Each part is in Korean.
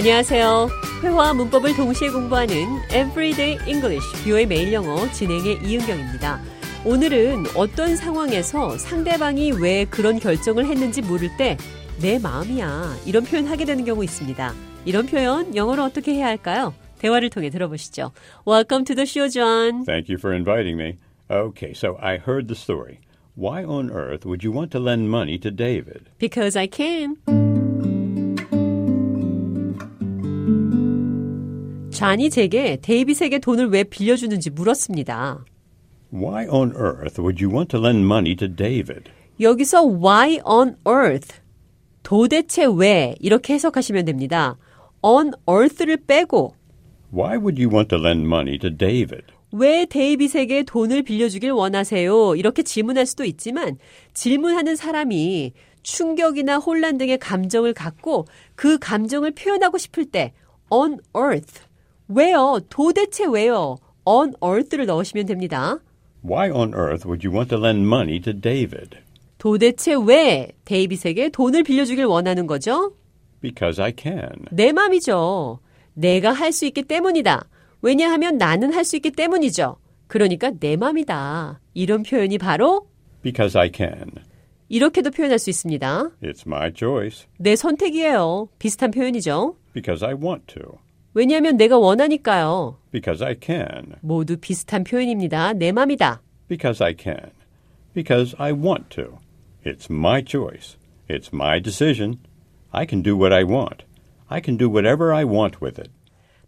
안녕하세요. 회화와 문법을 동시에 공부하는 Everyday English, 뷰의 매일 영어 진행의 이은경입니다. 오늘은 어떤 상황에서 상대방이 왜 그런 결정을 했는지 모를 때내 마음이야 이런 표현 하게 되는 경우 있습니다. 이런 표현 영어로 어떻게 해야 할까요? 대화를 통해 들어보시죠. Welcome to the show, John. Thank you for inviting me. Okay, so I heard the story. Why on earth would you want to lend money to David? Because I can. 잔이 제게 데이빗에게 돈을 왜 빌려주는지 물었습니다. Why on earth would you want to lend money to David? 여기서 why on earth 도대체 왜 이렇게 해석하시면 됩니다. on earth를 빼고 Why would you want to lend money to David? 왜 데이빗에게 돈을 빌려주길 원하세요? 이렇게 질문할 수도 있지만 질문하는 사람이 충격이나 혼란 등의 감정을 갖고 그 감정을 표현하고 싶을 때 on earth 왜요? 도대체 왜요? on earth를 넣으시면 됩니다. Why on earth would you want to lend money to David? 도대체 왜 데이빗에게 돈을 빌려주길 원하는 거죠? Because I can. 내 맘이죠. 내가 할 수 있기 때문이다. 왜냐하면 나는 할 수 있기 때문이죠. 그러니까 내 맘이다. 이런 표현이 바로 Because I can. 이렇게도 표현할 수 있습니다. It's my choice. 내 선택이에요. 비슷한 표현이죠. Because I want to. 왜냐하면 내가 원하니까요. Because I can. 모두 비슷한 표현입니다. 내 맘이다. Because I can. Because I want to. It's my choice. It's my decision. I can do what I want. I can do whatever I want with it.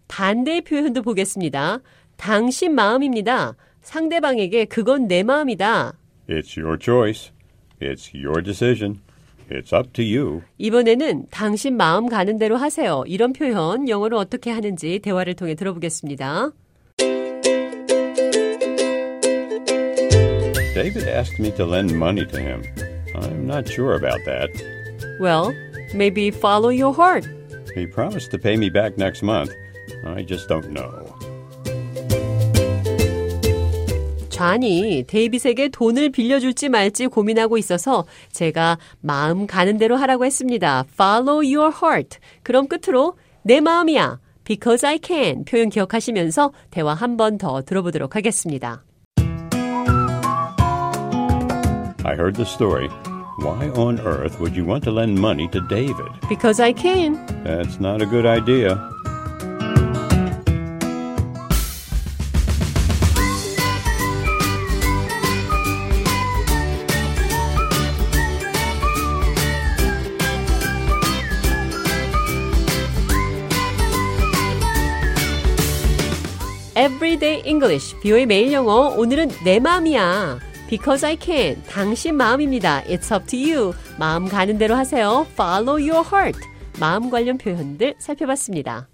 반대의 표현도 보겠습니다. 당신 마음입니다. 상대방에게 그건 내 마음이다. It's your choice. It's your decision. It's up to you. 이번에는 당신 마음 가는 대로 하세요. 이런 표현 영어로 어떻게 하는지 대화를 통해 들어보겠습니다. David asked me to lend money to him. I'm not sure about that. Well, maybe follow your heart. He promised to pay me back next month. I just don't know. 좌니 데이빗에게 돈을 빌려줄지 말지 고민하고 있어서 제가 마음 가는 대로 하라고 했습니다. Follow your heart. 그럼 끝으로 내 마음이야. Because I can 표현 기억하시면서 대화 한 번 더 들어보도록 하겠습니다. I heard the story. Why on earth would you want to lend money to David? Because I can. That's not a good idea. Everyday English, 비오의 매일 영어. 오늘은 내 마음이야. Because I can. 당신 마음입니다. It's up to you. 마음 가는 대로 하세요. Follow your heart. 마음 관련 표현들 살펴봤습니다.